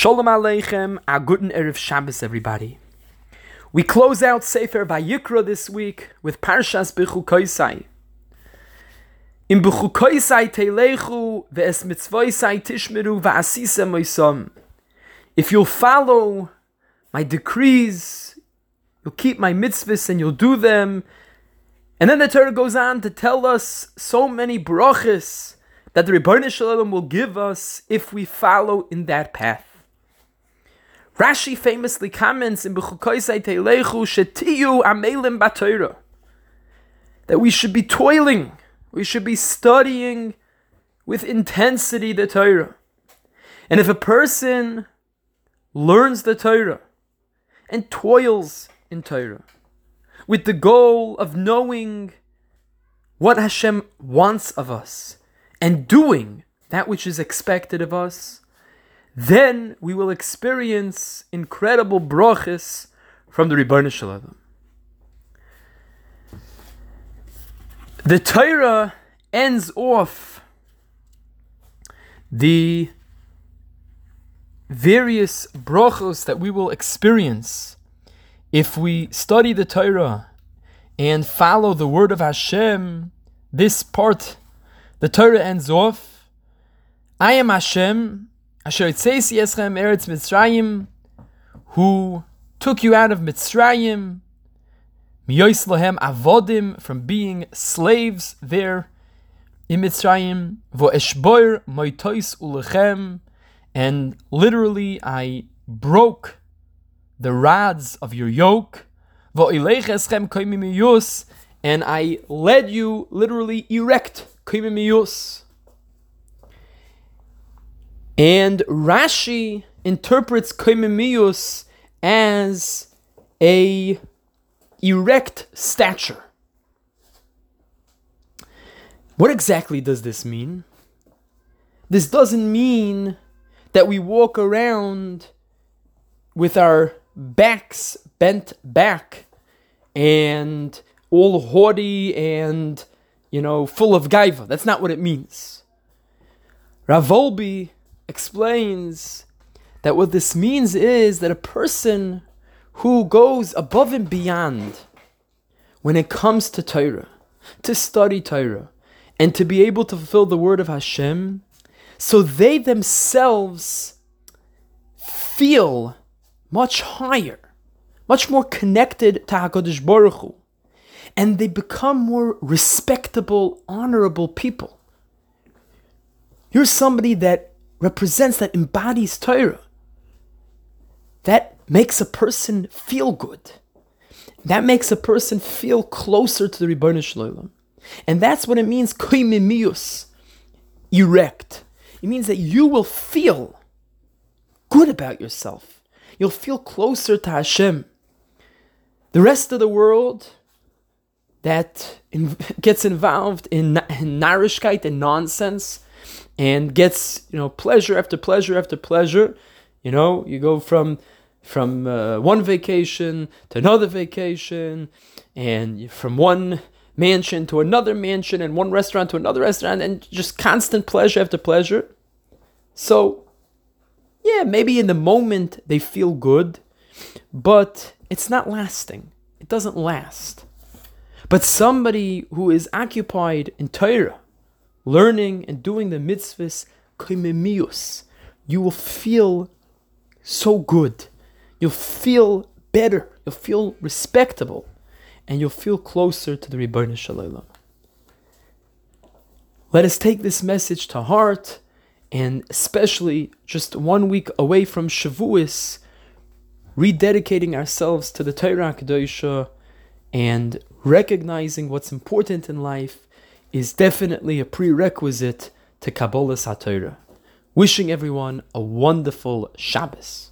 Shalom Aleichem, a guten Erev Shabbos, everybody. We close out Sefer Vayikra this week with Parshas Bechukoisai. In Bechukoisai Teilechu ve'es mitzvoisai tishmeru va'asisa moisam. If you'll follow my decrees, you'll keep my mitzvahs and you'll do them. And then the Torah goes on to tell us so many brachas that the Ribbono Shel Olam will give us if we follow in that path. Rashi famously comments in Bechukoisai Teilechu Shetiyu Amelim Batoira that we should be toiling, we should be studying with intensity the Torah. And if a person learns the Torah and toils in Torah with the goal of knowing what Hashem wants of us and doing that which is expected of us, then we will experience incredible brachas from the Ribbono Shel Olam. The Torah ends off the various brachos that we will experience if we study the Torah and follow the word of Hashem. This part, the Torah ends off. I am Hashem, Asher Tzeis Yeschem Eretz Mitzrayim, who took you out of Mitzrayim, Miyois Lahem Avodim, from being slaves there in Mitzrayim, Vo Eshboir Moitois Ulechem, and literally I broke the rods of your yoke, Vo Ilech Eschem Koimi Miyus, and I led you literally erect, Koimi Miyus. And Rashi interprets koimimius as a erect stature. What exactly does this mean? This doesn't mean that we walk around with our backs bent back and all haughty and, you know, full of gaiva. That's not what it means. Rav Wolbe explains that what this means is that a person who goes above and beyond when it comes to Torah, to study Torah, and to be able to fulfill the word of Hashem, so they themselves feel much higher, much more connected to HaKadosh Baruch Hu, and they become more respectable, honorable people. You're somebody that represents, that embodies Torah. That makes a person feel good. That makes a person feel closer to the Ribbono Shel Olam. And that's what it means, koimimius, erect. It means that you will feel good about yourself. You'll feel closer to Hashem. The rest of the world that in, gets involved in, in narishkeit and nonsense, and gets you know pleasure after pleasure after pleasure. You know, you go from from uh, one vacation to another vacation, and from one mansion to another mansion, and one restaurant to another restaurant, and just constant pleasure after pleasure. So, yeah, maybe in the moment they feel good, but it's not lasting. It doesn't last. But somebody who is occupied in Torah, learning and doing the mitzvahs, you will feel so good. You'll feel better. You'll feel respectable. And you'll feel closer to the Ribbono Shel Olam. Let us take this message to heart, and especially just one week away from Shavuos, rededicating ourselves to the Torah Kedosha and recognizing what's important in life is definitely a prerequisite to Kabbalas HaTorah. Wishing everyone a wonderful Shabbos.